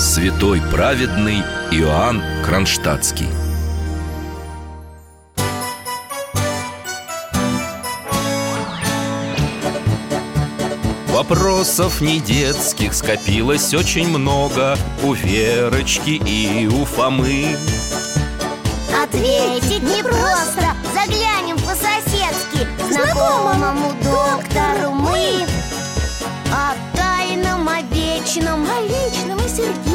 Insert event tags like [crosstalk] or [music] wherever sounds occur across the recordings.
Святой праведный Иоанн Кронштадтский. Вопросов не детских скопилось очень много У Верочки и у Фомы. Ответить непросто Заглянем по-соседски. Знакомому доктору мы О тайном, о вечном О личном и сердечном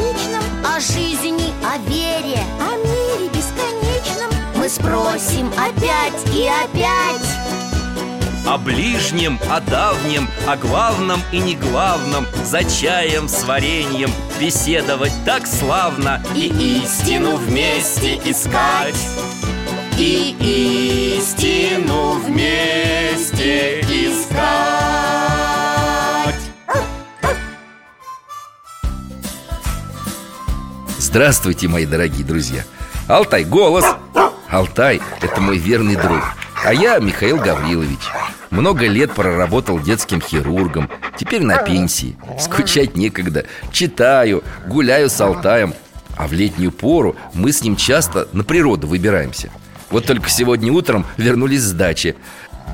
О жизни, о вере О мире бесконечном. Мы спросим опять и опять. О ближнем, о давнем, о главном и не главном За чаем с вареньем беседовать так славно. И истину вместе искать. И истину вместе искать Здравствуйте, мои дорогие друзья. Алтай, голос! Алтай – это мой верный друг. А я Михаил Гаврилович. Много лет проработал детским хирургом. Теперь на пенсии. Скучать некогда. Читаю, гуляю с Алтаем. А в летнюю пору мы с ним часто на природу выбираемся. Вот только сегодня утром вернулись с дачи.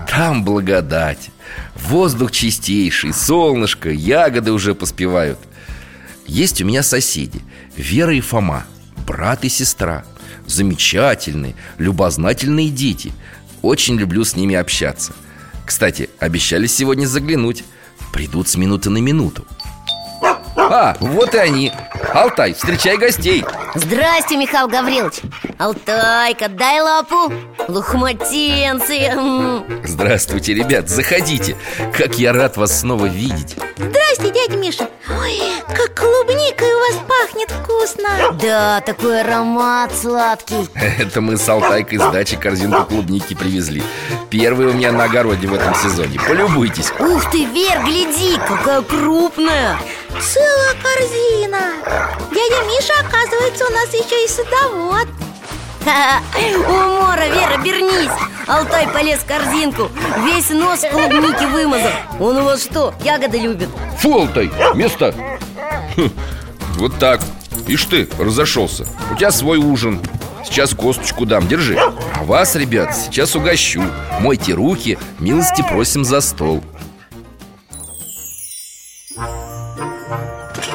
Там благодать. Воздух чистейший, солнышко, ягоды уже поспевают есть у меня соседи Вера и Фома Брат и сестра Замечательные, любознательные дети. Очень люблю с ними общаться. Кстати, обещали сегодня заглянуть. Придут с минуты на минуту. А, вот и они Алтай, встречай гостей. Здрасте, Михаил Гаврилович. Алтайка, дай лапу. Лохматенцы. М. Здравствуйте, ребят, заходите. Как я рад вас снова видеть. Здрасте, дядя Миша. Ой, как клубникой у вас пахнет вкусно. Да, такой аромат сладкий. Это мы с Алтайкой с дачи корзинку клубники привезли. Первый у меня на огороде в этом сезоне. Полюбуйтесь. Ух ты, Вер, гляди, какая крупная. Целая корзина Дядя Миша, оказывается, у нас еще и садовод. [laughs] Умора, Вера, вернись. Алтай полез в корзинку Весь нос клубники вымазал. Он у вас что, ягоды любит? Фу, Алтай, место. Хм, Вот так. Ишь ты, разошелся У тебя свой ужин. Сейчас косточку дам, держи. А вас, ребят, сейчас угощу. Мойте руки, милости просим за стол.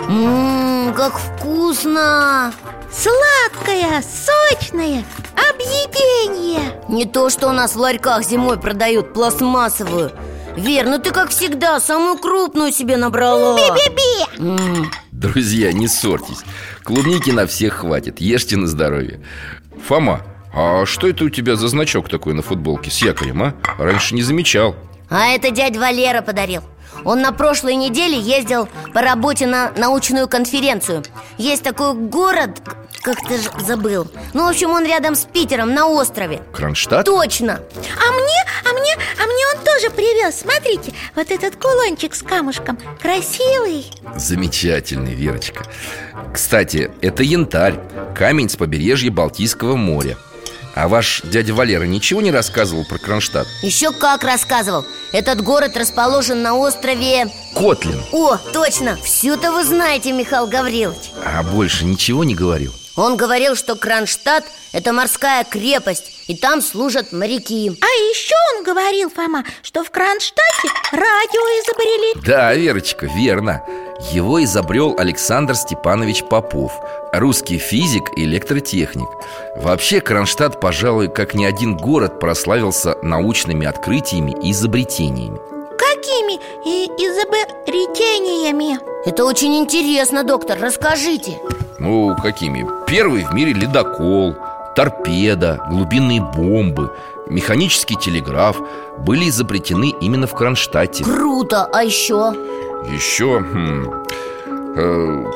Ммм, как вкусно! Сладкая, сочная, объедение. Не то, что у нас в ларьках зимой продают пластмассовую. Вер, ну ты как всегда самую крупную себе набрала. Би-би! М, Друзья, не ссорьтесь. Клубники на всех хватит, ешьте на здоровье. Фома, а что это у тебя за значок такой на футболке с якорем, а? Раньше не замечал. А это дядь Валера подарил Он на прошлой неделе ездил по работе на научную конференцию. Есть такой город, как ты ж забыл. Ну, в общем, он рядом с Питером, на острове. Кронштадт? Точно. А мне, а мне, а мне он тоже привез. Смотрите, вот этот кулончик с камушком. Красивый. Замечательный, Верочка. Кстати, это янтарь. Камень с побережья Балтийского моря А ваш дядя Валера ничего не рассказывал про Кронштадт? Еще как рассказывал Этот город расположен на острове Котлин О, точно, все-то вы знаете, Михаил Гаврилович А больше ничего не говорил? Он говорил, что Кронштадт – это морская крепость И там служат моряки. А еще он говорил, Фома, что в Кронштадте радио изобрели. Да, Верочка, верно. Его изобрел Александр Степанович Попов Русский физик и электротехник. Вообще Кронштадт, пожалуй, как ни один город прославился научными открытиями и изобретениями Какими и изобретениями? Это очень интересно, доктор, расскажите Ну, какими? Первый в мире ледокол, торпеда, глубинные бомбы, механический телеграф Были изобретены именно в Кронштадте Круто, а еще? Еще, хм,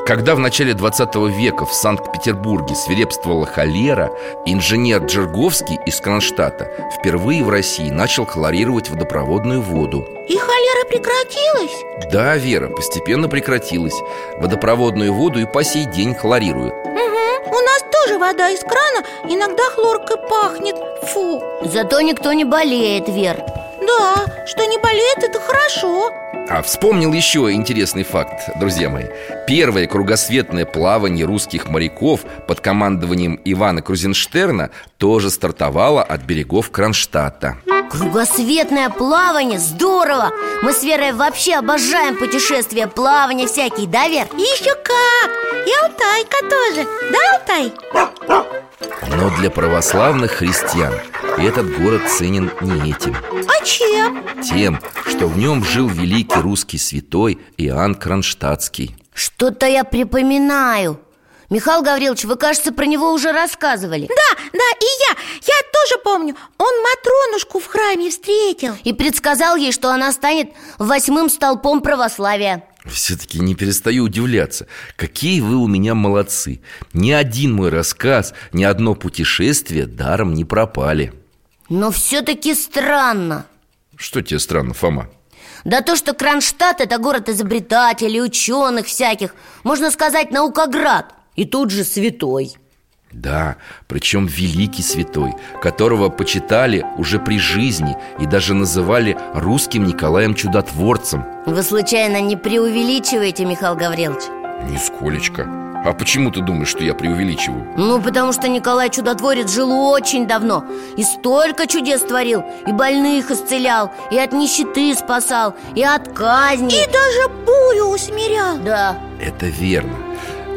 когда в начале 20 века в Санкт-Петербурге свирепствовала холера, инженер Джерговский из Кронштадта впервые в России начал хлорировать водопроводную воду. И холера прекратилась? Да, Вера, постепенно прекратилась. Водопроводную воду и по сей день хлорируют. Угу, у нас тоже вода из крана иногда хлоркой пахнет Фу, Зато никто не болеет, Вер да, что не болеет, это хорошо. А вспомнил еще интересный факт, друзья мои. Первое кругосветное плавание русских моряков под командованием Ивана Крузенштерна тоже стартовало от берегов Кронштадта Кругосветное плавание? Здорово! Мы с Верой вообще обожаем путешествия, плавания всякие, да, Вер? Еще как! И Алтайка тоже, да, Алтай? Но для православных христиан этот город ценен не этим А чем? Тем, что в нем жил великий русский святой Иоанн Кронштадтский Что-то я припоминаю Михаил Гаврилович, вы, кажется, про него уже рассказывали. Да, да, и я, я тоже помню. Он Матронушку в храме встретил. И предсказал ей, что она станет восьмым столпом православия. Все-таки не перестаю удивляться. Какие вы у меня молодцы. Ни один мой рассказ, ни одно путешествие даром не пропали. Но все-таки странно. Что тебе странно, Фома? Да то, что Кронштадт – это город изобретателей, ученых всяких. Можно сказать, наукоград И тут же святой. Да, причем великий святой, которого почитали уже при жизни и даже называли русским Николаем Чудотворцем. Вы случайно не преувеличиваете, Михаил Гаврилович? Нисколечко. А почему ты думаешь, что я преувеличиваю? Ну, потому что Николай Чудотворец жил очень давно И столько чудес творил И больных исцелял И от нищеты спасал И от казни. И даже бурю усмирял. Да. Это верно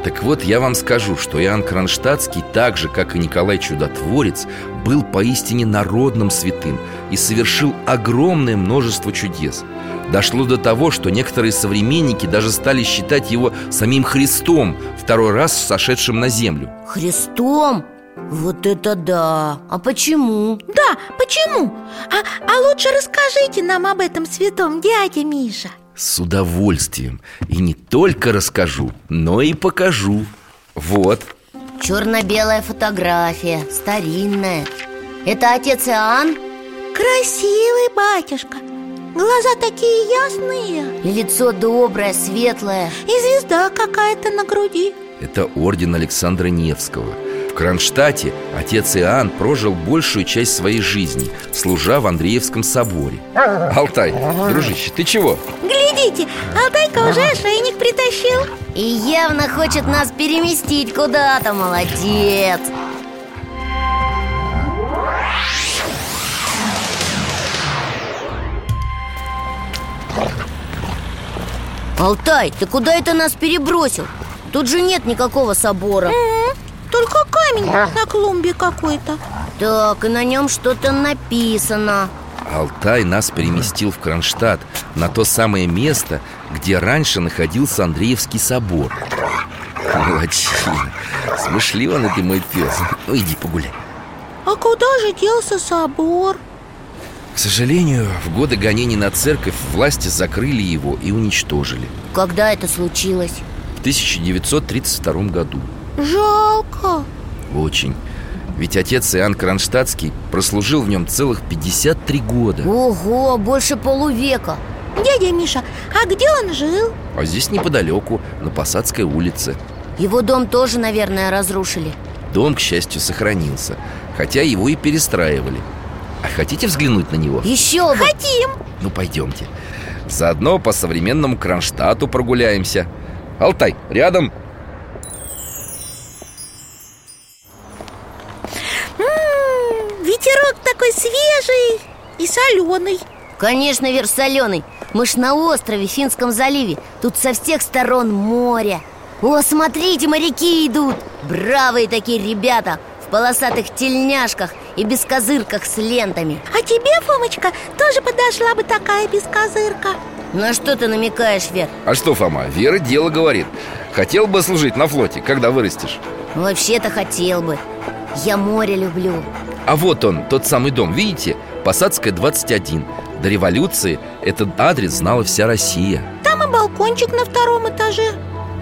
так вот, я вам скажу, что Иоанн Кронштадтский, так же, как и Николай Чудотворец, был поистине народным святым и совершил огромное множество чудес. Дошло до того, что некоторые современники даже стали считать его самим Христом, второй раз сошедшим на землю. Христом? Вот это да! А почему? Да, почему? А, а лучше расскажите нам об этом святом дядя Миша с удовольствием. И не только расскажу, но и покажу. Вот. Черно-белая фотография, старинная. Это отец Иоанн? Красивый батюшка. Глаза такие ясные. И лицо доброе, светлое. И звезда какая-то на груди. Это орден Александра Невского в Кронштадте отец Иоанн прожил большую часть своей жизни, служа в Андреевском соборе Алтай, дружище, ты чего? Глядите, Алтайка уже ошейник притащил И явно хочет нас переместить куда-то, молодец Алтай, ты куда это нас перебросил? Тут же нет никакого собора угу. Только камень на клумбе какой-то. Так, и на нем что-то написано. Алтай нас переместил в Кронштадт На то самое место, где раньше находился Андреевский собор. Молодчина. Смышливый ты мой пес Ну иди погуляй. А куда же делся собор? К сожалению, в годы гонений на церковь власти закрыли его и уничтожили. Когда это случилось? В 1932 году Жалко. Очень. Ведь отец Иоанн Кронштадтский прослужил в нем целых 53 года. Ого, больше полувека. Дядя Миша, а где он жил? А здесь неподалеку, на Посадской улице. Его дом тоже, наверное, разрушили. Дом, к счастью, сохранился Хотя его и перестраивали. А хотите взглянуть на него? Еще бы! Хотим! Ну, пойдемте. Заодно по современному Кронштадту прогуляемся. Алтай, рядом и соленый. Конечно, Вер, соленый. Мы ж на острове, в Финском заливе. Тут со всех сторон море. О, смотрите, моряки идут. Бравые такие ребята В полосатых тельняшках и бескозырках с лентами. А тебе, Фомочка, тоже подошла бы такая бескозырка. На что ты намекаешь, Вер? А что, Фома, Вера дело говорит. Хотел бы служить на флоте, когда вырастешь? Вообще-то хотел бы. Я море люблю. А вот он, тот самый дом, видите? Посадская, 21 До революции этот адрес знала вся Россия. Там и балкончик на втором этаже.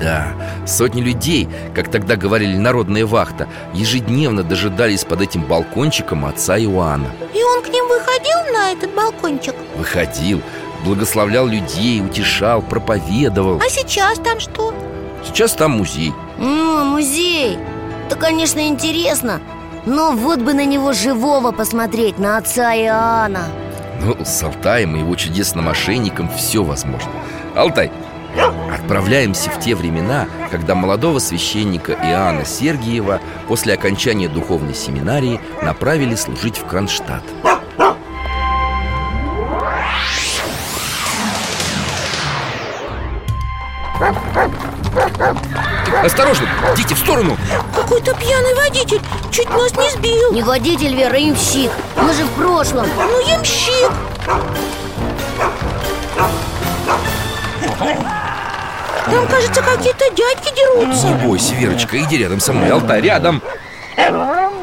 Да, сотни людей, как тогда говорили народная вахта Ежедневно дожидались под этим балкончиком отца Иоанна. И он к ним выходил на этот балкончик? Выходил, благословлял людей, утешал, проповедовал. А сейчас там что? Сейчас там музей. Ну, музей. Это, конечно, интересно но вот бы на него живого посмотреть, на отца Иоанна. Ну, с Алтаем и его чудесным мошенником все возможно. Алтай, отправляемся в те времена, когда молодого священника Иоанна Сергиева после окончания духовной семинарии направили служить в Кронштадт. Осторожно, идите в сторону Какой-то пьяный водитель. Чуть нас не сбил. Не водитель, Вера, ямщик Мы же в прошлом. Ну, ямщик Там, кажется, какие-то дядьки дерутся. Не бойся, Верочка, иди рядом со мной Алтай, рядом.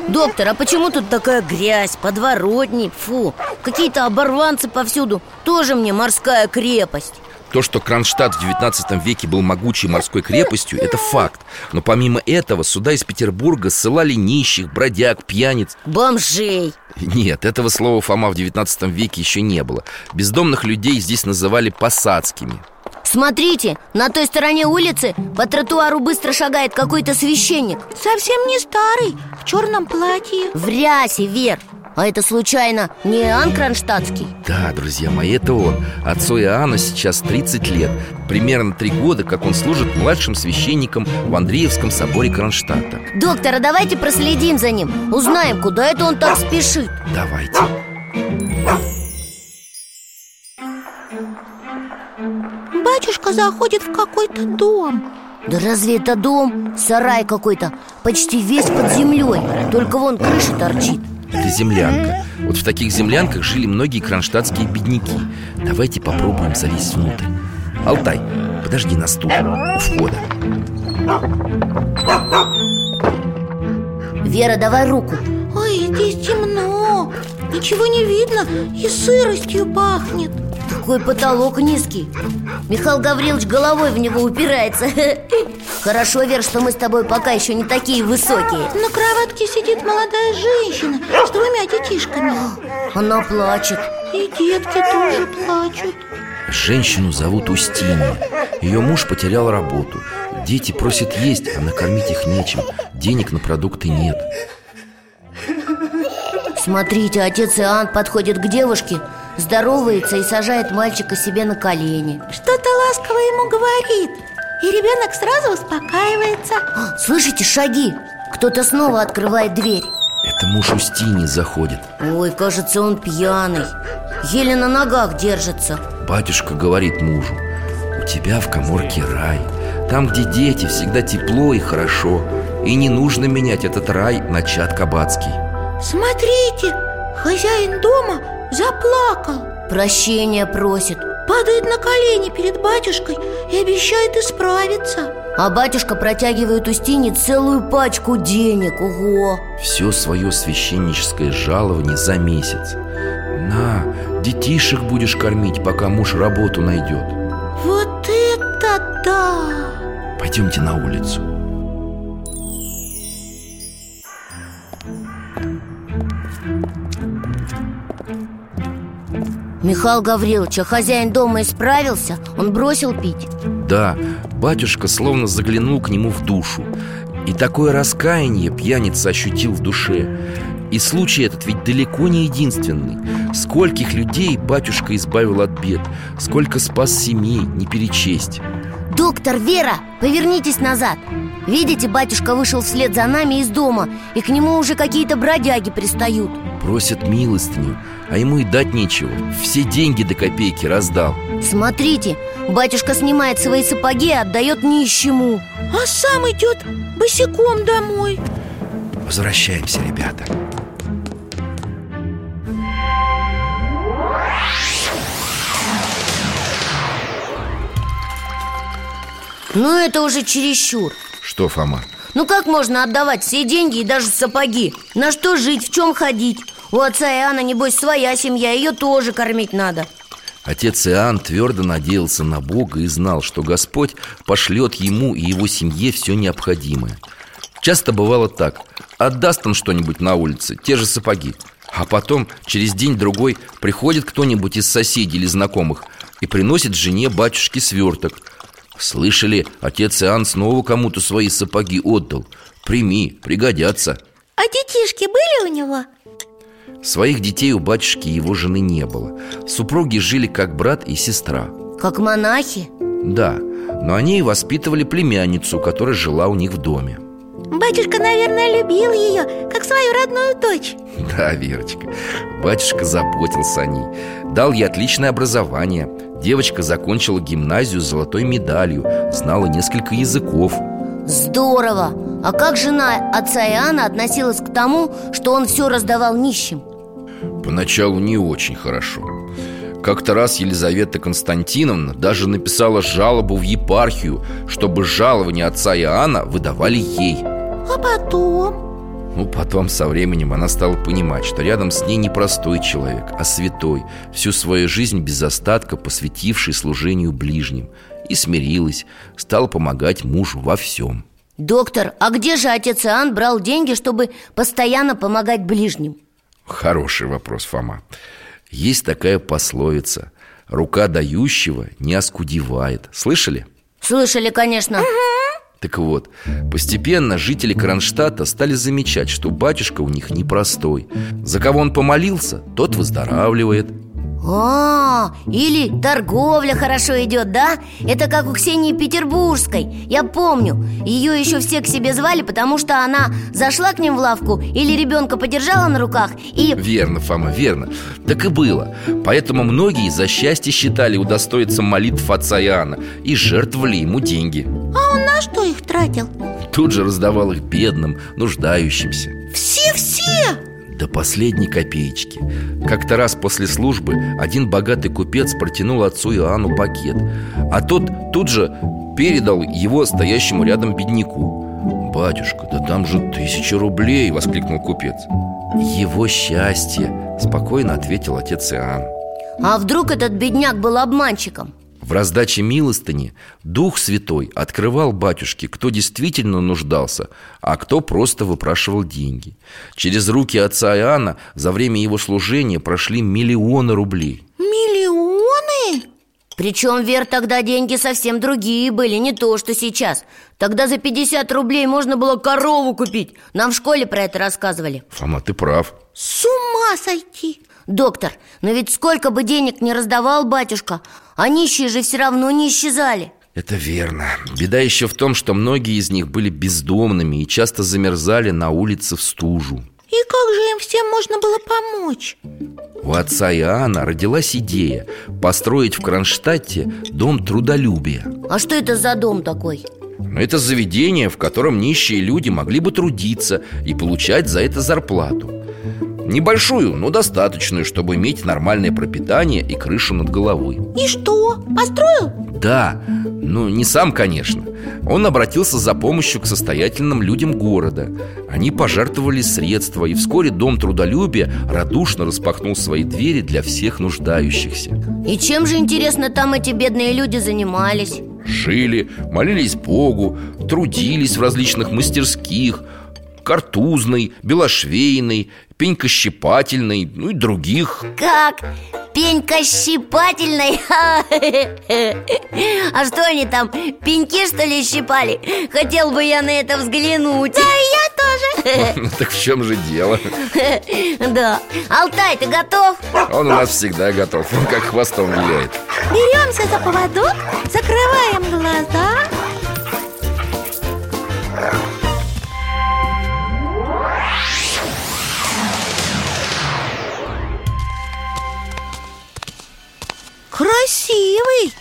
Доктор, а почему тут такая грязь, подворотни, фу Какие-то оборванцы повсюду. Тоже мне морская крепость То, что Кронштадт в 19 веке был могучей морской крепостью, это факт. Но помимо этого сюда из Петербурга ссылали нищих, бродяг, пьяниц. Бомжей. Нет, этого слова Фома в 19 веке еще не было. Бездомных людей здесь называли посадскими Смотрите, на той стороне улицы по тротуару быстро шагает какой-то священник. Совсем не старый, в черном платье. В рясе, Вер А это случайно не Иоанн Кронштадтский? Да, друзья мои, это он. Отцу Иоанна сейчас 30 лет. Примерно три года, как он служит младшим священником в Андреевском соборе Кронштадта. Доктор, а давайте проследим за ним. Узнаем, куда это он так спешит. Давайте. Батюшка заходит в какой-то дом. Да разве это дом? Сарай какой-то. Почти весь под землей. Только вон крыша торчит Это землянка. Вот в таких землянках жили многие кронштадтские бедняки. Давайте попробуем залезть внутрь. Алтай, подожди нас тут, у входа. Вера, давай руку. Ой, здесь темно. Ничего не видно. И сыростью пахнет Какой потолок низкий. Михаил Гаврилович головой в него упирается. [laughs] Хорошо, Вер, что мы с тобой пока еще не такие высокие. На кроватке сидит молодая женщина с двумя детишками. Она плачет. И детки тоже плачут. Женщину зовут Устинья. Ее муж потерял работу. Дети просят есть, а накормить их нечем. Денег на продукты нет. Смотрите, отец Иоанн подходит к девушке Здоровается и сажает мальчика себе на колени. Что-то ласково ему говорит И ребенок сразу успокаивается. А, Слышите шаги? Кто-то снова открывает дверь. Это муж Устини заходит. Ой, кажется, он пьяный. Еле на ногах держится. Батюшка говорит мужу У тебя в коморке рай. Там, где дети, всегда тепло и хорошо. И не нужно менять этот рай на чад кабацкий Смотрите, хозяин дома заплакал. Прощения просит. Падает на колени перед батюшкой и обещает исправиться. А батюшка протягивает Устине целую пачку денег. Ого! Все свое священническое жалование за месяц. На, детишек будешь кормить, пока муж работу найдет Вот это да! Пойдемте на улицу Михаил Гаврилович, а хозяин дома исправился? Он бросил пить? Да, батюшка словно заглянул к нему в душу. И такое раскаяние пьяница ощутил в душе. И случай этот ведь далеко не единственный. Скольких людей батюшка избавил от бед? Сколько спас семей, не перечесть. Доктор, Вера, повернитесь назад Видите, батюшка вышел вслед за нами из дома И к нему уже какие-то бродяги пристают. Просят милостыню, а ему и дать нечего. Все деньги до копейки раздал. Смотрите, батюшка снимает свои сапоги и отдает нищему. А сам идет босиком домой. Возвращаемся, ребята. Ну это уже чересчур Что, Фома? Ну как можно отдавать все деньги и даже сапоги? На что жить, в чем ходить? У отца Иоанна, небось, своя семья, ее тоже кормить надо Отец Иоанн твердо надеялся на Бога и знал, что Господь пошлет ему и его семье все необходимое Часто бывало так Отдаст он что-нибудь на улице, те же сапоги А потом, через день-другой, приходит кто-нибудь из соседей или знакомых И приносит жене батюшке сверток Слышали, отец Иоанн снова кому-то свои сапоги отдал. Прими, пригодятся. А детишки были у него? Своих детей у батюшки и его жены не было. Супруги жили как брат и сестра. Как монахи? Да, но они и воспитывали племянницу, которая жила у них в доме. Батюшка, наверное, любил ее, как свою родную дочь. Да, Верочка, батюшка заботился о ней Дал ей отличное образование Девочка закончила гимназию с золотой медалью Знала несколько языков Здорово! А как жена отца Иоанна относилась к тому, что он все раздавал нищим? Поначалу не очень хорошо Как-то раз Елизавета Константиновна даже написала жалобу в епархию Чтобы жалование отца Иоанна выдавали ей А потом? Ну, потом со временем она стала понимать, что рядом с ней не простой человек, а святой Всю свою жизнь без остатка посвятивший служению ближним. И смирилась, стала помогать мужу во всем. Доктор, а где же отец Иоанн брал деньги, чтобы постоянно помогать ближним? Хороший вопрос, Фома. Есть такая пословица. Рука дающего не оскудевает Слышали? Слышали, конечно Так вот, постепенно жители Кронштадта стали замечать, что батюшка у них непростой. За кого он помолился, тот выздоравливает. А, или торговля хорошо идет, да? Это как у Ксении Петербургской. Я помню, ее еще все к себе звали, потому что она зашла к ним в лавку Или ребенка подержала на руках и... Верно, Фома, верно. Так и было. Поэтому многие за счастье считали удостоиться молитв отца Иоанна И жертвовали ему деньги. А он на что их тратил? Тут же раздавал их бедным, нуждающимся Все-все! До последней копеечки Как-то раз после службы Один богатый купец протянул отцу Иоанну пакет А тот тут же передал его стоящему рядом бедняку «Батюшка, да там же тысяча рублей!» — воскликнул купец «Его счастье!» — спокойно ответил отец Иоанн А вдруг этот бедняк был обманщиком? В раздаче милостыни Дух Святой открывал батюшке, кто действительно нуждался, а кто просто выпрашивал деньги. Через руки отца Иоанна за время его служения прошли миллионы рублей. Миллионы? Причем, Вер, тогда деньги совсем другие были, не то, что сейчас Тогда за 50 рублей можно было корову купить Нам в школе про это рассказывали Фома, ты прав. С ума сойти! Доктор, но ведь сколько бы денег не раздавал батюшка А нищие же все равно не исчезали Это верно. Беда еще в том, что многие из них были бездомными и часто замерзали на улице в стужу. И как же им всем можно было помочь? У отца Иоанна родилась идея построить в Кронштадте дом трудолюбия. А что это за дом такой? Но это заведение, в котором нищие люди могли бы трудиться и получать за это зарплату. Небольшую, но достаточную, чтобы иметь нормальное пропитание и крышу над головой. И что? Построил? Да, ну не сам, конечно Он обратился за помощью к состоятельным людям города Они пожертвовали средства И вскоре Дом трудолюбия радушно распахнул свои двери для всех нуждающихся И чем же, интересно, там эти бедные люди занимались? Жили, молились Богу, трудились в различных мастерских Картузной, белошвейной, пенькощипательной, ну и других Как? Пенька щипательной? [laughs] А что они там, пеньки что ли щипали? Хотел бы я на это взглянуть Да, и я тоже Ну [laughs] так в чем же дело? [laughs] Да Алтай, ты готов? Он у нас всегда готов, он как хвостом виляет Беремся за поводок, закрываем глаза Красивый!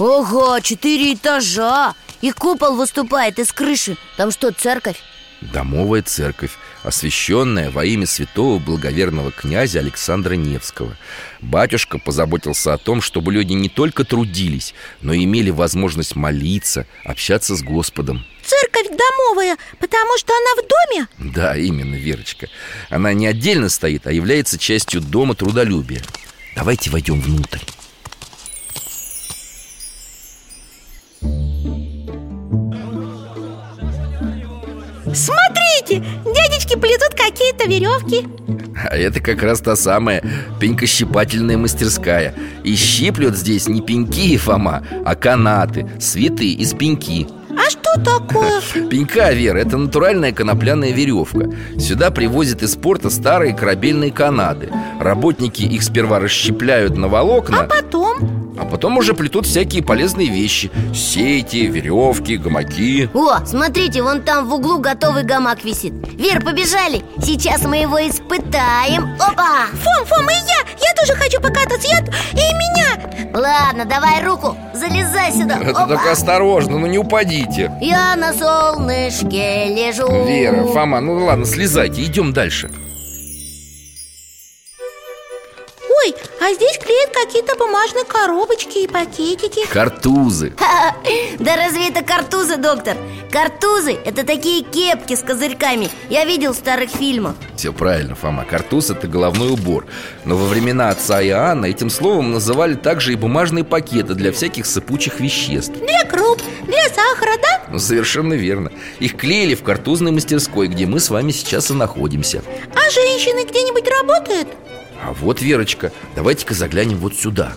Ого, четыре этажа! И купол выступает из крыши. Там что, церковь? Домовая церковь, освященная во имя святого благоверного князя Александра Невского. Батюшка позаботился о том, чтобы люди не только трудились, но и имели возможность молиться, общаться с Господом. Церковь домовая, потому что она в доме? Да, именно, Верочка. Она не отдельно стоит, а является частью дома трудолюбия. Давайте войдем внутрь Смотрите, дядечки плетут какие-то веревки. А это как раз та самая пенькощипательная мастерская. И щиплют здесь не пеньки, Фома, а канаты, свиты из пеньки. А что такое? [laughs] Пенька, Вера, это натуральная конопляная веревка. Сюда привозят из порта старые корабельные канаты Работники их сперва расщепляют на волокна. А потом? А потом уже плетут всякие полезные вещи. Сети, веревки, гамаки. О, смотрите, вон там в углу готовый гамак висит. Вер, побежали, сейчас мы его испытаем. Опа! Фом, Фом, и я! Я тоже хочу покататься, я... и меня! Ладно, давай руку, залезай сюда. Это Опа! только осторожно, ну не упадите. Я на солнышке лежу. Вера, Фома, ну ладно, слезайте, идем дальше Ой, а здесь клеят какие-то бумажные коробочки и пакетики. Картузы. Да разве это картузы, доктор? Картузы – это такие кепки с козырьками. Я видел в старых фильмах. Все правильно, Фома, картуз – это головной убор. Но во времена отца Иоанна этим словом называли также и бумажные пакеты для всяких сыпучих веществ. Для круп, для сахара, да? Ну, совершенно верно. Их клеили в картузной мастерской, где мы с вами сейчас и находимся. А женщины где-нибудь работают? А вот, Верочка, давайте-ка заглянем вот сюда.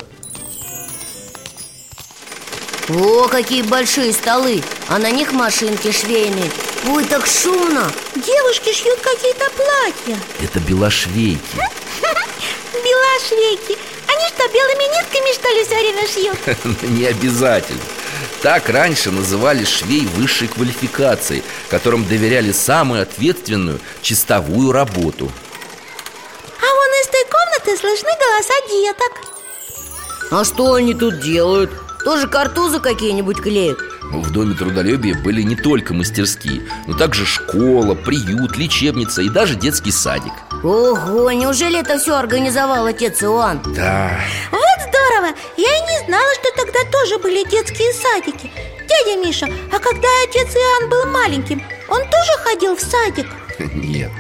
О, какие большие столы! А на них машинки швейные. Ой, так шумно! Девушки шьют какие-то платья. Это белошвейки. [laughs] Белошвейки. Они что, белыми нитками, что ли, все время шьют? [laughs] Не обязательно. Так раньше называли швей высшей квалификации Которым доверяли самую ответственную чистовую работу А вон из той комнаты слышны голоса деток А что они тут делают? Тоже картузы какие-нибудь клеят? Ну, В Доме трудолюбия были не только мастерские Но также школа, приют, лечебница и даже детский садик Ого, неужели это все организовал отец Иоанн? Да, Вот здорово! Я и не знала, что тогда тоже были детские садики Дядя Миша, а когда отец Иоанн был маленьким, он тоже ходил в садик? [laughs] нет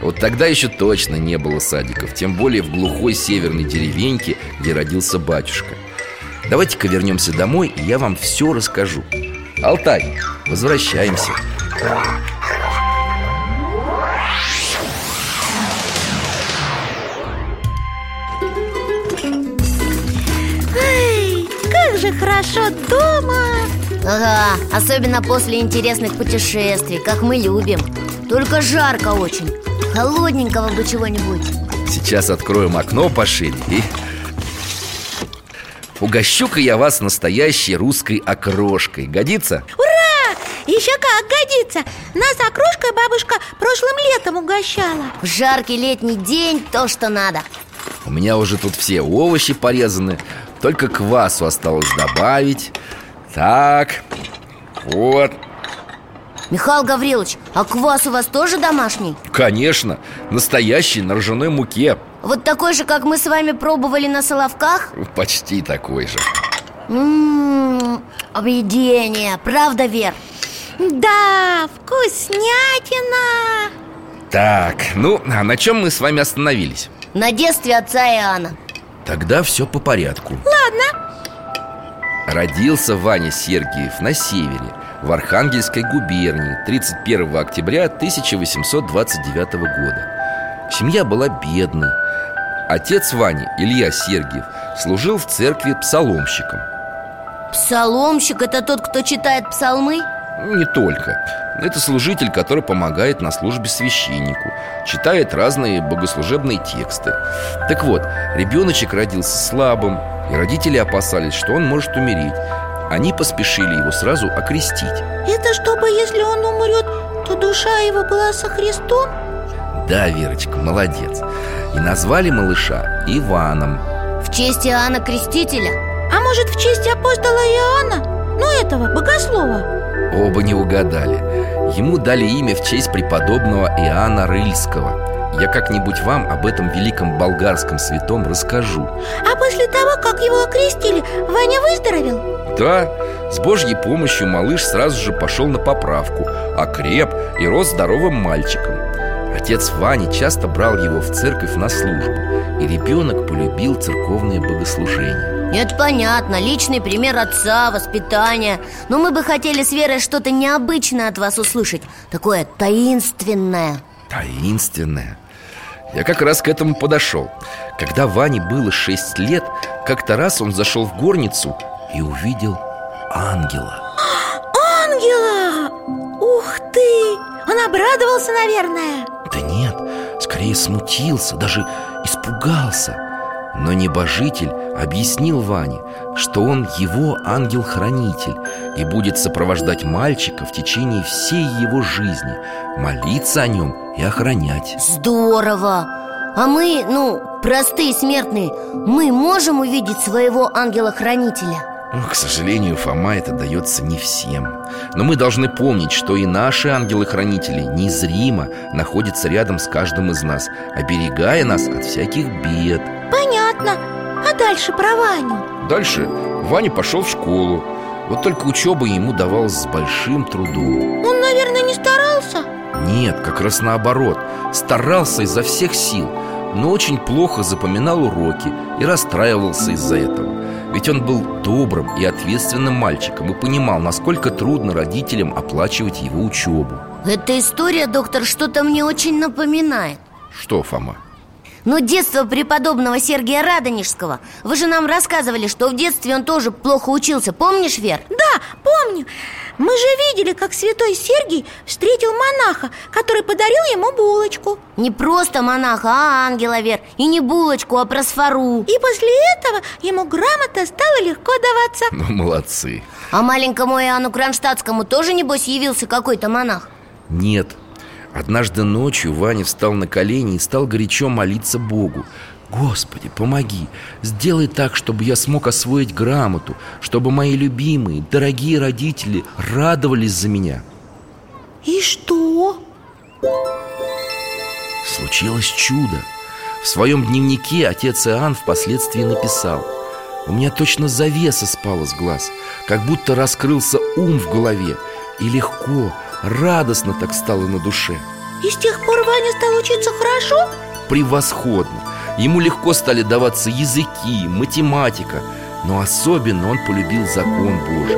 Вот тогда еще точно не было садиков Тем более в глухой северной деревеньке, где родился батюшка. Давайте-ка вернемся домой, и я вам все расскажу. Алтай, возвращаемся. Эй, как же хорошо дома! Ага, особенно после интересных путешествий, как мы любим. Только жарко очень Холодненького бы чего-нибудь. Сейчас откроем окно пошире и... Угощу-ка я вас настоящей русской окрошкой. Годится? Ура! Еще как годится! Нас окрошкой бабушка прошлым летом угощала. В жаркий летний день то, что надо. У меня уже тут все овощи порезаны. Только квасу осталось добавить. Так, вот Михаил Гаврилович, а квас у вас тоже домашний? Конечно, настоящий на ржаной муке Вот такой же, как мы с вами пробовали на Соловках? Почти такой же Ммм, объедение, правда, Вер? Да, вкуснятина! Так, ну, а на чем мы с вами остановились? На детстве отца Иоанна Тогда все по порядку Ладно, Родился Ваня Сергиев на севере В Архангельской губернии 31 октября 1829 года. Семья была бедной. Отец Вани, Илья Сергиев, служил в церкви псаломщиком. Псаломщик – это тот, кто читает псалмы? Не только. Это служитель, который помогает на службе священнику Читает разные богослужебные тексты. Так вот, ребеночек родился слабым И родители опасались, что он может умереть Они поспешили его сразу окрестить это чтобы, если он умрет, то душа его была со Христом? Да, Верочка, молодец И назвали малыша Иваном В честь Иоанна Крестителя? А может, в честь апостола Иоанна? Ну, этого, богослова Оба не угадали Ему дали имя в честь преподобного Иоанна Рыльского Я как-нибудь вам об этом великом болгарском святом расскажу А после того, как его окрестили, Ваня выздоровел? Да, с Божьей помощью малыш сразу же пошел на поправку Окреп и рос здоровым мальчиком. Отец Вани часто брал его в церковь на службу И ребенок полюбил церковные богослужения Это понятно, личный пример отца, воспитания Но мы бы хотели с Верой что-то необычное от вас услышать Такое таинственное. Таинственное? Я как раз к этому подошел. Когда Ване было 6 лет Как-то раз он зашел в горницу и увидел ангела Ангела! ты! Он обрадовался, наверное Да нет, скорее смутился, даже испугался Но небожитель объяснил Ване, что он его ангел-хранитель И будет сопровождать мальчика в течение всей его жизни Молиться о нем и охранять Здорово! А мы, ну, простые смертные, мы можем увидеть своего ангела-хранителя? Ну, К сожалению, Фома это дается не всем. Но мы должны помнить, что и наши ангелы-хранители незримо находятся рядом с каждым из нас Оберегая нас от всяких бед. Понятно. А дальше про Ваню? Дальше. Ваня пошел в школу. Вот только учеба ему давалась с большим трудом. Он, наверное, не старался? Нет, как раз наоборот. Старался изо всех сил Но очень плохо запоминал уроки И расстраивался из-за этого Ведь он был добрым и ответственным мальчиком И понимал, насколько трудно родителям оплачивать его учебу. Эта история, доктор, что-то мне очень напоминает. Что, Фома? Но детство преподобного Сергия Радонежского. Вы же нам рассказывали, что в детстве он тоже плохо учился. Помнишь, Вер? Да, помню Мы же видели, как святой Сергий встретил монаха Который подарил ему булочку. Не просто монаха, а ангела, Вер. И не булочку, а просфору. И после этого ему грамота стала легко даваться. Ну, молодцы. А маленькому Иоанну Кронштадтскому тоже, небось, явился какой-то монах? Нет. Однажды ночью Ваня встал на колени и стал горячо молиться Богу Господи, помоги, сделай так, чтобы я смог освоить грамоту Чтобы мои любимые, дорогие родители радовались за меня. И что? Случилось чудо. В своем дневнике отец Иоанн впоследствии написал У меня точно завеса спала с глаз Как будто раскрылся ум в голове И легко, радостно так стало на душе И с тех пор Ваня стал учиться хорошо? Превосходно Ему легко стали даваться языки, математика Но особенно он полюбил закон Божий.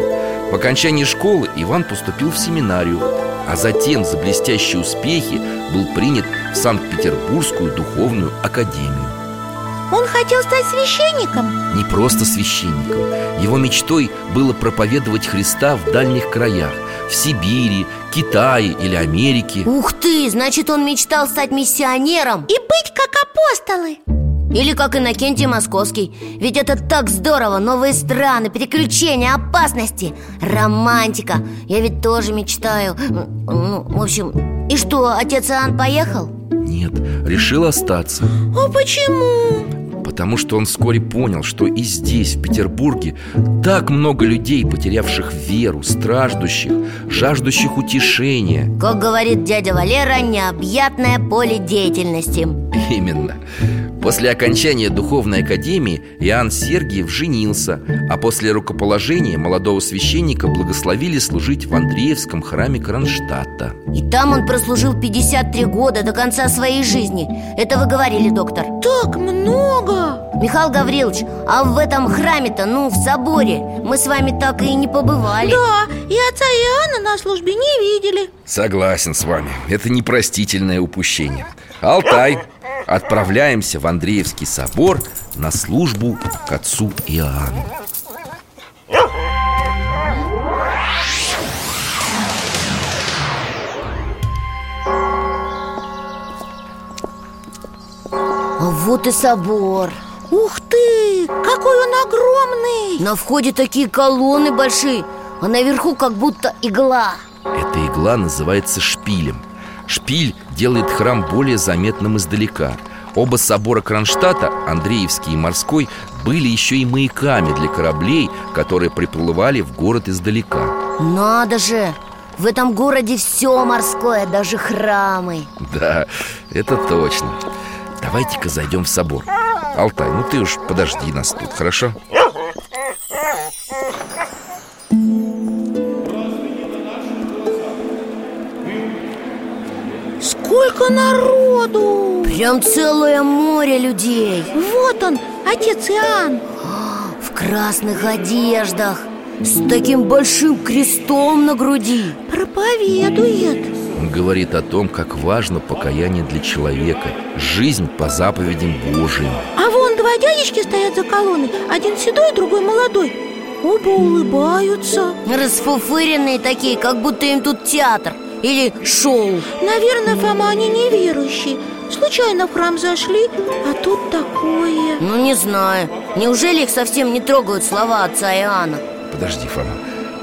По окончании школы Иван поступил в семинарию А затем за блестящие успехи был принят в Санкт-Петербургскую духовную академию. Он хотел стать священником? Не просто священником. Его мечтой было проповедовать Христа в дальних краях В Сибири, Китае или Америке. Ух ты, значит, он мечтал стать миссионером? И быть как апостолы Или как Иннокентий Московский. Ведь это так здорово, новые страны, приключения, опасности Романтика, я ведь тоже мечтаю. Ну, в общем, и что, отец Иоанн поехал? Нет, решил остаться. А почему? Потому что он вскоре понял, что и здесь, в Петербурге Так много людей, потерявших веру, страждущих, жаждущих утешения. Как говорит дядя Валера, необъятное поле деятельности. Именно После окончания духовной академии Иоанн Сергиев женился А после рукоположения молодого священника благословили служить в Андреевском храме Кронштадта. И там он прослужил 53 года до конца своей жизни. Это вы говорили, доктор? Так много! Михаил Гаврилович, а в этом храме-то, ну, в соборе Мы с вами так и не побывали. Да, и отца Иоанна на службе не видели. Согласен с вами, это непростительное упущение. Алтай, отправляемся в Андреевский собор на службу к отцу Иоанну. Вот и собор. Ух ты, какой он огромный! На входе такие колонны большие А наверху как будто игла. Эта игла называется шпилем Шпиль делает храм более заметным издалека. Оба собора Кронштадта, Андреевский и Морской, были еще и маяками для кораблей, которые приплывали в город издалека. Надо же! В этом городе все морское, даже храмы. Да, это точно. Давайте-ка зайдем в собор. Алтай, ну ты уж подожди нас тут, хорошо? Сколько народу. Прям целое море людей. Вот он, отец Иоанн. В красных одеждах С таким большим крестом на груди. Проповедует. Он говорит о том, как важно покаяние для человека Жизнь по заповедям Божьим. А вон два дядечки стоят за колонной. Один седой, другой молодой. Оба улыбаются. Расфуфыренные такие, как будто им тут театр или шоу? Наверное, Фома, они неверующие Случайно в храм зашли, а тут такое. Ну, не знаю. Неужели их совсем не трогают слова отца Иоанна? Подожди, Фома.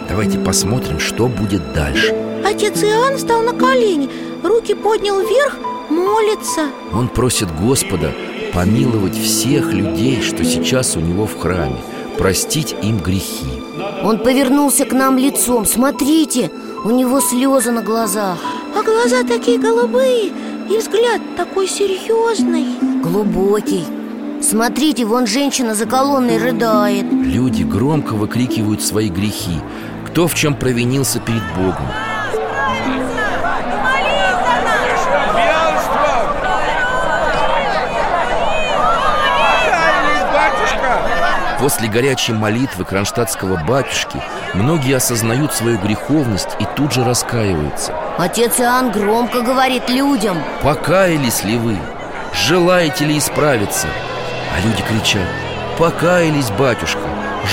Давайте посмотрим, что будет дальше. Отец Иоанн встал на колени Руки поднял вверх, молится. Он просит Господа помиловать всех людей, что сейчас у него в храме Простить им грехи. Он повернулся к нам лицом. Смотрите, у него слезы на глазах. А глаза такие голубые И взгляд такой серьезный. Глубокий. Смотрите, вон женщина за колонной рыдает. Люди громко выкрикивают свои грехи. Кто в чем провинился перед Богом После горячей молитвы кронштадтского батюшки Многие осознают свою греховность и тут же раскаиваются. Отец Иоанн громко говорит людям. Покаялись ли вы? Желаете ли исправиться? А люди кричат. Покаялись, батюшка!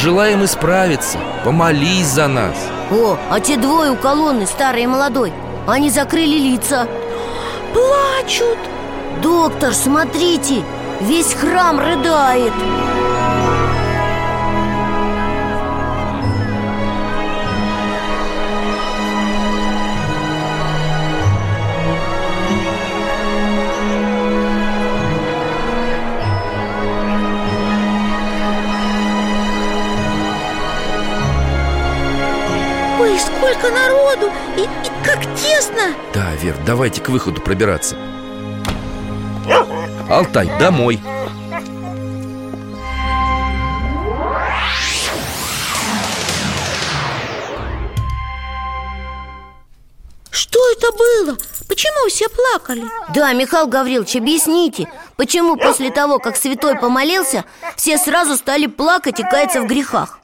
Желаем исправиться! Помолись за нас! О, а те двое у колонны, старый и молодой Они закрыли лица. Плачут! Доктор, смотрите, весь храм рыдает Ой, сколько народу и, и как тесно. Да, Вер, давайте к выходу пробираться. Алтай, домой плакали? Да, Михаил Гаврилович, объясните Почему после того, как святой помолился Все сразу стали плакать и каяться в грехах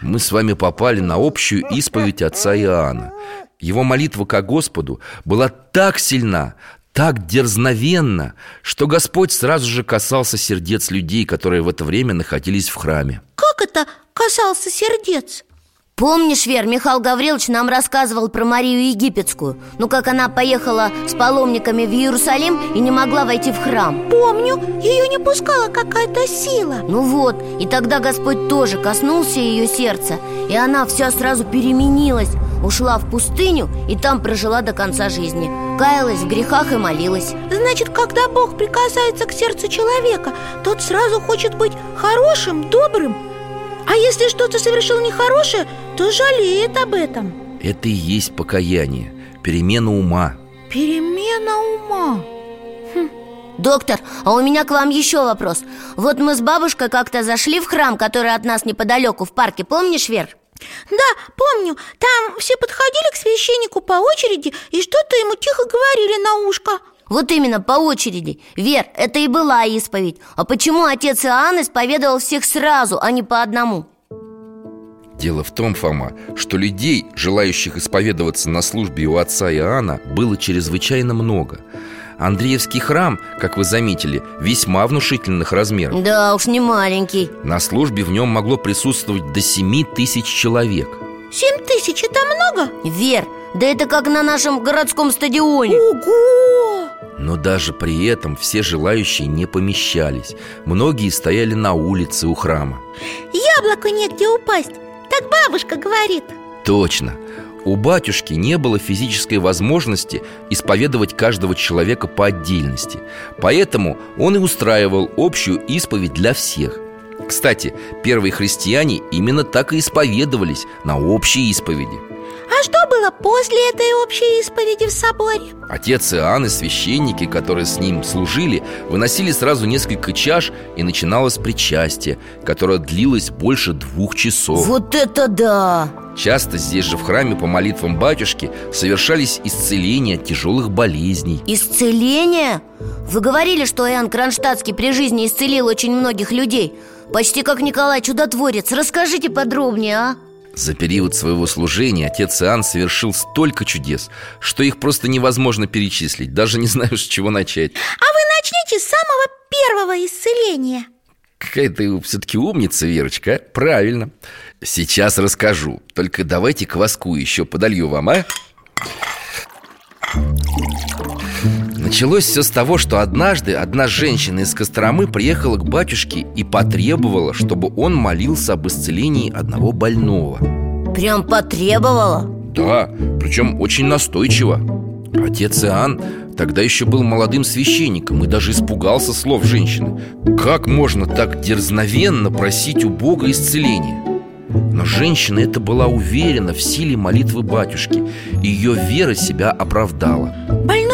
Мы с вами попали на общую исповедь отца Иоанна Его молитва ко Господу была так сильна, так дерзновенна Что Господь сразу же касался сердец людей, которые в это время находились в храме Как это касался сердец? Помнишь, Вер, Михаил Гаврилович нам рассказывал про Марию Египетскую? Ну, как она поехала с паломниками в Иерусалим и не могла войти в храм. Помню, ее не пускала какая-то сила. Ну вот, и тогда Господь тоже коснулся ее сердца И она вся сразу переменилась Ушла в пустыню и там прожила до конца жизни Каялась в грехах и молилась. Значит, когда Бог прикасается к сердцу человека Тот сразу хочет быть хорошим, добрым. А если что-то совершил нехорошее, то жалеет об этом? Это и есть покаяние, перемена ума. Перемена ума? Доктор, а у меня к вам еще вопрос. Вот мы с бабушкой как-то зашли в храм, который от нас неподалеку в парке. Помнишь, Вер? Да, помню, там все подходили к священнику по очереди И что-то ему тихо говорили на ушко. Вот именно, по очереди. Вер, это и была исповедь. А почему отец Иоанн исповедовал всех сразу, а не по одному? Дело в том, Фома, что людей, желающих исповедоваться на службе у отца Иоанна, было чрезвычайно много. Андреевский храм, как вы заметили, весьма внушительных размеров. Да уж, не маленький. На службе в нем могло присутствовать до 7 тысяч человек. Семь тысяч, это много? Вер, да это как на нашем городском стадионе. Ого! Но даже при этом все желающие не помещались. Многие стояли на улице у храма. Яблоку негде упасть Так бабушка говорит. Точно. У батюшки не было физической возможности исповедовать каждого человека по отдельности. Поэтому он и устраивал общую исповедь для всех. Кстати, первые христиане именно так и исповедовались на общей исповеди А что было после этой общей исповеди в соборе? Отец Иоанн и священники, которые с ним служили, выносили сразу несколько чаш И начиналось причастие, которое длилось больше двух часов Вот это да! Часто здесь же в храме по молитвам батюшки совершались исцеления от тяжелых болезней Исцеление? Вы говорили, что Иоанн Кронштадтский при жизни исцелил очень многих людей Почти как Николай Чудотворец Расскажите подробнее, а? За период своего служения отец Иоанн совершил столько чудес, что их просто невозможно перечислить. Даже не знаю, с чего начать. А вы начните с самого первого исцеления. Какая ты все-таки умница, Верочка, а? правильно. Сейчас расскажу. Только давайте кваску еще подолью вам, а? Началось все с того, что однажды одна женщина из Костромы приехала к батюшке и потребовала, чтобы он молился об исцелении одного больного Прям потребовала? Да, причем очень настойчиво Отец Иоанн тогда еще был молодым священником и даже испугался слов женщины Как можно так дерзновенно просить у Бога исцеления? Но женщина эта была уверена в силе молитвы батюшки И ее вера себя оправдала Больной?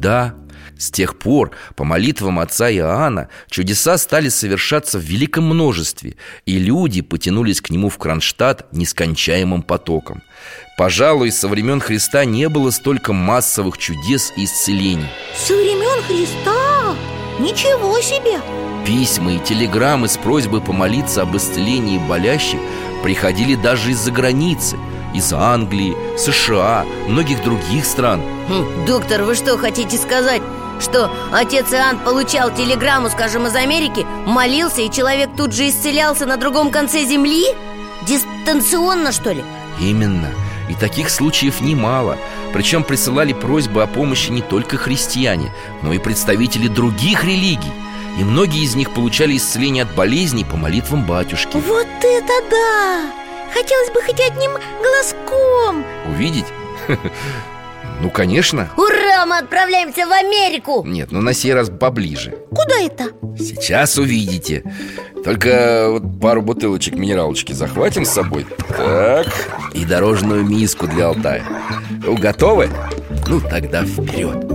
Да, с тех пор по молитвам отца Иоанна чудеса стали совершаться в великом множестве, и люди потянулись к нему в Кронштадт нескончаемым потоком. Пожалуй, со времен Христа не было столько массовых чудес и исцелений. Со времен Христа? Ничего себе! Письма и телеграммы с просьбой помолиться об исцелении болящих приходили даже из-за границы Из Англии, США, многих других стран хм, Доктор, вы что хотите сказать? Что отец Иоанн получал телеграмму, скажем, из Америки Молился, и человек тут же исцелялся на другом конце земли? Дистанционно, что ли? Именно И таких случаев немало Причем присылали просьбы о помощи не только христиане Но и представители других религий и многие из них получали исцеление от болезней по молитвам батюшки Вот это да! Хотелось бы хоть одним глазком. Увидеть? [laughs] Ну, конечно. Ура, мы отправляемся в Америку. Нет, ну на сей раз поближе. Куда это? Сейчас увидите. Только вот пару бутылочек минералочки захватим с собой. Так. И дорожную миску для Алтая. Ну, готовы? Ну, тогда вперед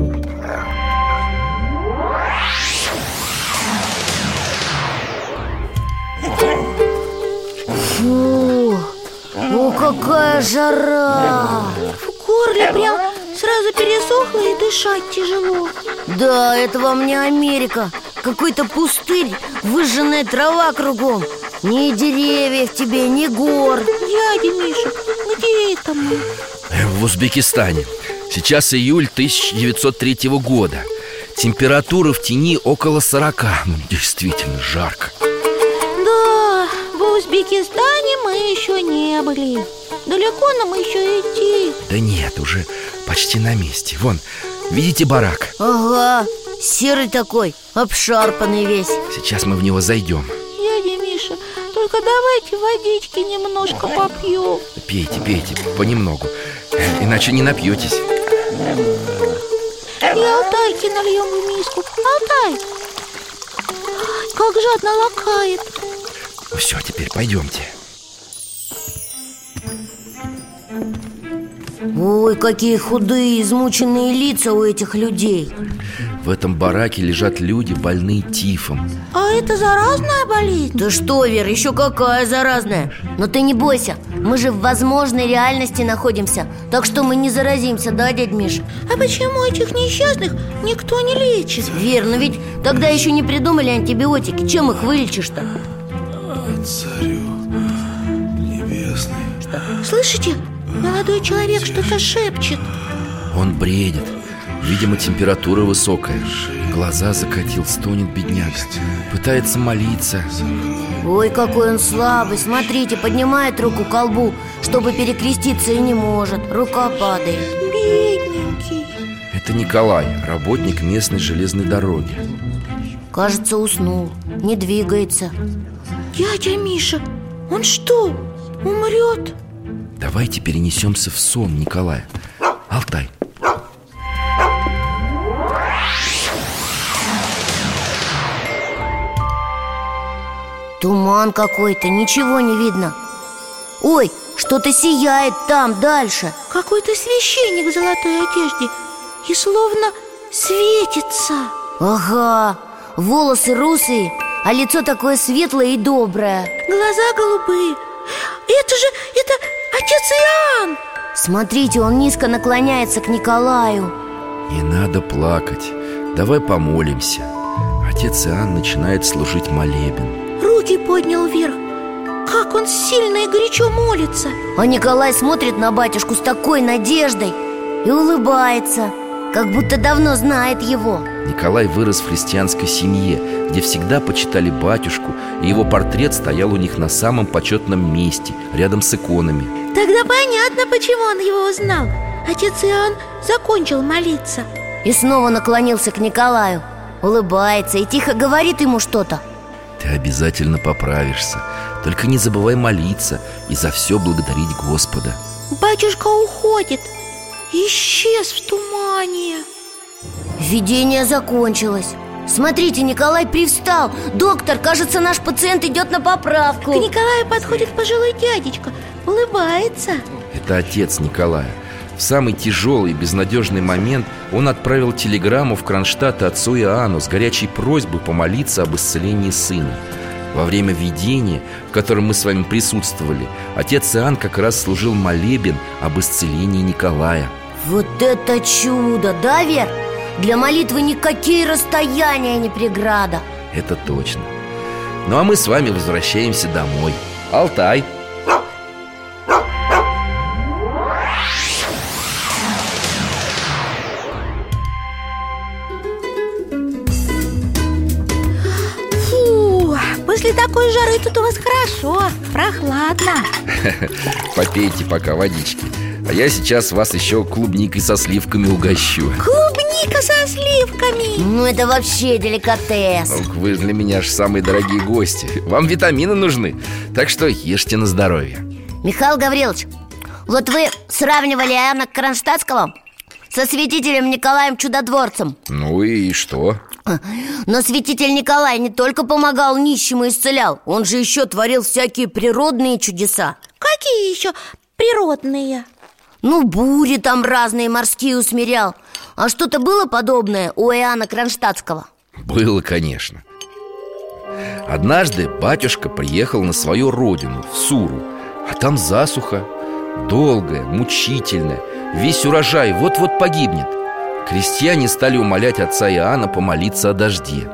какая жара. В горле прям сразу пересохло и дышать тяжело. Да, это вам не Америка. Какой-то пустырь, выжженная трава кругом. Ни деревьев тебе, ни гор. Дядя Миша, где это мы? В Узбекистане. Сейчас июль 1903 года. Температура в тени около 40 Ну, действительно жарко Узбекистане мы еще не были. Далеко нам еще идти. Да нет, уже почти на месте. Вон, видите барак? Ага, серый такой, обшарпанный весь. Сейчас мы в него зайдем. Дядя Миша, только давайте водички немножко попьем Пейте, пейте, понемногу. Э, Иначе не напьетесь. И Алтайки нальем в миску. Алтай! Как жадно лакает все, теперь пойдемте Ой, какие худые, измученные лица у этих людей В этом бараке лежат люди, больные тифом А это заразная болезнь? Да что, Вера, еще какая заразная Но ты не бойся, мы же в возможной реальности находимся Так что мы не заразимся, да, дядь Миш? А почему этих несчастных никто не лечит? Вер, но ведь тогда еще не придумали антибиотики Чем их вылечишь-то? Царю небесный. Слышите? Молодой человек что-то шепчет. Он бредит. Видимо, температура высокая. Глаза закатил, стонет бедняк Пытается молиться. Ой, какой он слабый. Смотрите, поднимает руку к колбу Чтобы перекреститься и не может. Рука падает. Бедненький. Это Николай, работник местной железной дороги. Кажется, уснул. Не двигается Дядя Миша, он что, умрет? Давайте перенесемся в сон Николая Алтай. Туман какой-то, ничего не видно. Ой, что-то сияет там, дальше. Какой-то священник в золотой одежде И словно светится. Ага, волосы русые, а лицо такое светлое и доброе. Глаза голубые. Это же, это отец Иоанн Смотрите, он низко наклоняется к Николаю. Не надо плакать. Давай помолимся. Отец Иоанн начинает служить молебен. Руки поднял вверх. Как он сильно и горячо молится. А Николай смотрит на батюшку с такой надеждой И улыбается Как будто давно знает его Николай вырос в христианской семье, где всегда почитали батюшку, и его портрет стоял у них на самом почетном месте, рядом с иконами. Тогда понятно, почему он его узнал. Отец Иоанн закончил молиться. И снова наклонился к Николаю Улыбается и тихо говорит ему что-то. Ты обязательно поправишься. Только не забывай молиться и за все благодарить Господа. Батюшка уходит Исчез в тумане Видение закончилось Смотрите, Николай привстал Доктор, кажется, наш пациент идет на поправку К Николаю подходит пожилой дядечка Улыбается Это отец Николая в самый тяжелый и безнадежный момент он отправил телеграмму в Кронштадт отцу Иоанну с горячей просьбой помолиться об исцелении сына. Во время видения, в котором мы с вами присутствовали, отец Иоанн как раз служил молебен об исцелении Николая. Вот это чудо, да, Вер? Для молитвы никакие расстояния не преграда. Это точно. Ну а мы с вами возвращаемся домой. Алтай. Фу, после такой жары тут у вас хорошо, прохладно. [laughs] Попейте пока водички А я сейчас вас еще клубникой со сливками угощу Клубника со сливками. Ну это вообще деликатес. Ох, Вы для меня же самые дорогие гости. Вам витамины нужны. Так что ешьте на здоровье. Михаил Гаврилович, вот вы сравнивали Иоанна Кронштадтского со святителем Николаем Чудотворцем. Ну и что? Но святитель Николай не только помогал нищим и исцелял. Он же еще творил всякие природные чудеса. Какие еще природные? Ну, бури там разные морские усмирял. А что-то было подобное у Иоанна Кронштадтского? Было, конечно. Однажды батюшка приехал на свою родину, в Суру. А там засуха. Долгая, мучительная. Весь урожай вот-вот погибнет. Крестьяне стали умолять отца Иоанна помолиться о дожде?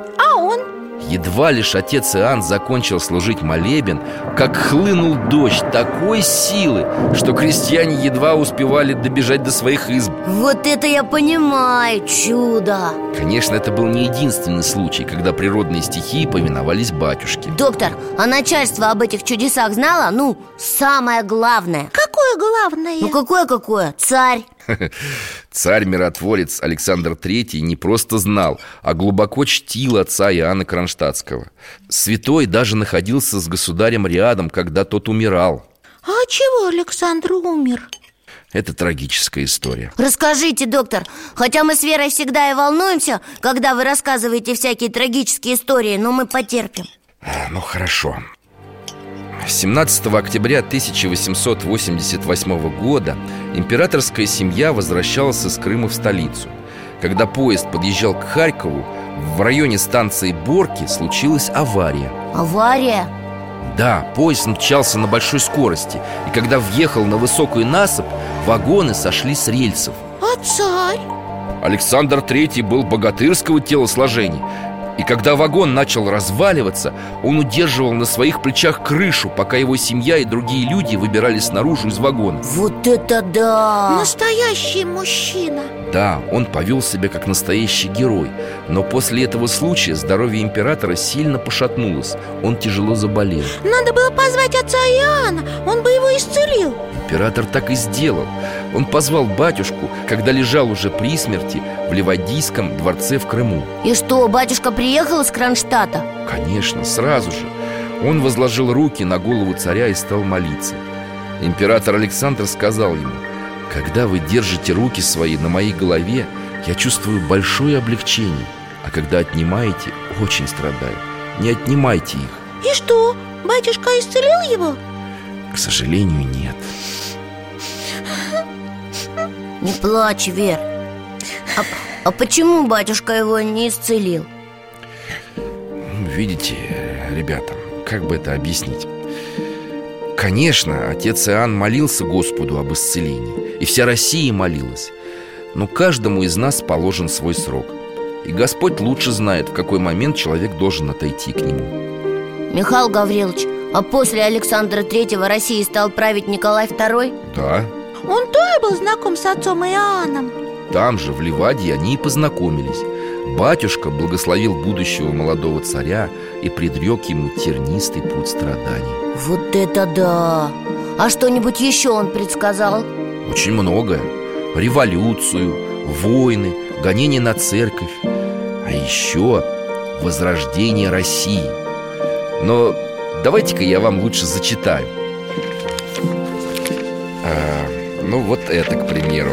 Едва лишь отец Иоанн закончил служить молебен Как хлынул дождь такой силы Что крестьяне едва успевали добежать до своих изб Вот это я понимаю, чудо Конечно, это был не единственный случай Когда природные стихии повиновались батюшке Доктор, а начальство об этих чудесах знало? Ну, самое главное Какое главное? Ну какое-какое? Царь Царь-миротворец Александр III не просто знал, а глубоко чтил отца Иоанна Кронштадтского. Святой даже находился с государем рядом, когда тот умирал. А чего Александр умер? Это трагическая история. Расскажите, доктор Хотя мы с Верой всегда и волнуемся Когда вы рассказываете всякие трагические истории Но мы потерпим. Ну хорошо 17 октября 1888 года императорская семья возвращалась из Крыма в столицу. Когда поезд подъезжал к Харькову, в районе станции Борки случилась авария. Авария? Да, поезд мчался на большой скорости, и когда въехал на высокую насыпь, вагоны сошли с рельсов. А царь? Александр III был богатырского телосложения и когда вагон начал разваливаться, он удерживал на своих плечах крышу, пока его семья и другие люди выбирались наружу из вагона. Вот это да! Настоящий мужчина. Да, он повел себя как настоящий герой. Но после этого случая здоровье императора сильно пошатнулось. Он тяжело заболел. Надо было позвать отца Иоанна. Он бы его исцелил Император так и сделал. Он позвал батюшку, когда лежал уже при смерти В Ливадийском дворце в Крыму. И что, батюшка приехал из Кронштадта? Конечно, сразу же. Он возложил руки на голову царя и стал молиться. Император Александр сказал ему Когда вы держите руки свои на моей голове Я чувствую большое облегчение А когда отнимаете, очень страдаю. Не отнимайте их И что, батюшка исцелил его? К сожалению, нет Не плачь, Вер а, а почему батюшка его не исцелил? Видите, ребята, как бы это объяснить? Конечно, отец Иоанн молился Господу об исцелении И вся Россия молилась Но каждому из нас положен свой срок И Господь лучше знает, в какой момент человек должен отойти к Нему Михаил Гаврилович, а после Александра Третьего России стал править Николай II? Да, Он тоже был знаком с отцом Иоанном. Там же, в Ливадии, они и познакомились. Батюшка благословил будущего молодого царя И предрек ему тернистый путь страданий. Вот это да! А что-нибудь еще он предсказал? Очень многое. Революцию, войны, гонение на церковь А еще возрождение России. Но давайте-ка я вам лучше зачитаю Ну вот это, к примеру.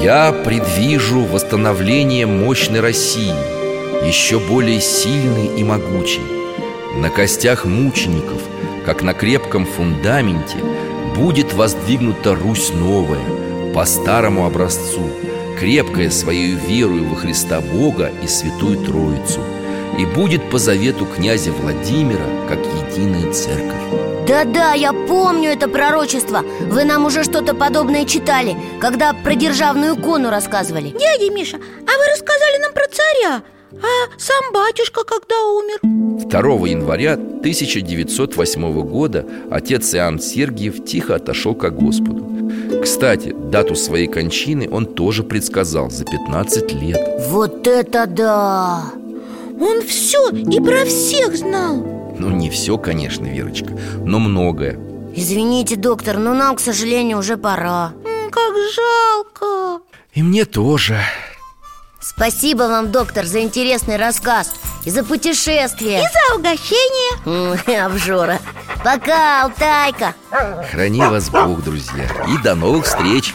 Я предвижу восстановление мощной России Еще более сильной и могучей. На костях мучеников, как на крепком фундаменте Будет воздвигнута Русь новая По старому образцу Крепкая своей верою во Христа Бога и Святую Троицу. И будет по завету князя Владимира, как единая церковь Да-да, я помню это пророчество. Вы нам уже что-то подобное читали Когда про державную икону рассказывали. Дядя Миша, а вы рассказали нам про царя? А сам батюшка когда умер? 2 января 1908 года отец Иоанн Сергиев тихо отошел ко Господу. Кстати, дату своей кончины он тоже предсказал за 15 лет. Вот это да! Он все и про всех знал Ну, не все, конечно, Верочка, но многое. Извините, доктор, но нам, к сожалению, уже пора. Как жалко. И мне тоже. Спасибо вам, доктор, за интересный рассказ И за путешествие. И за угощение. [laughs] Обжора. Пока, Алтайка. Храни вас Бог, друзья И до новых встреч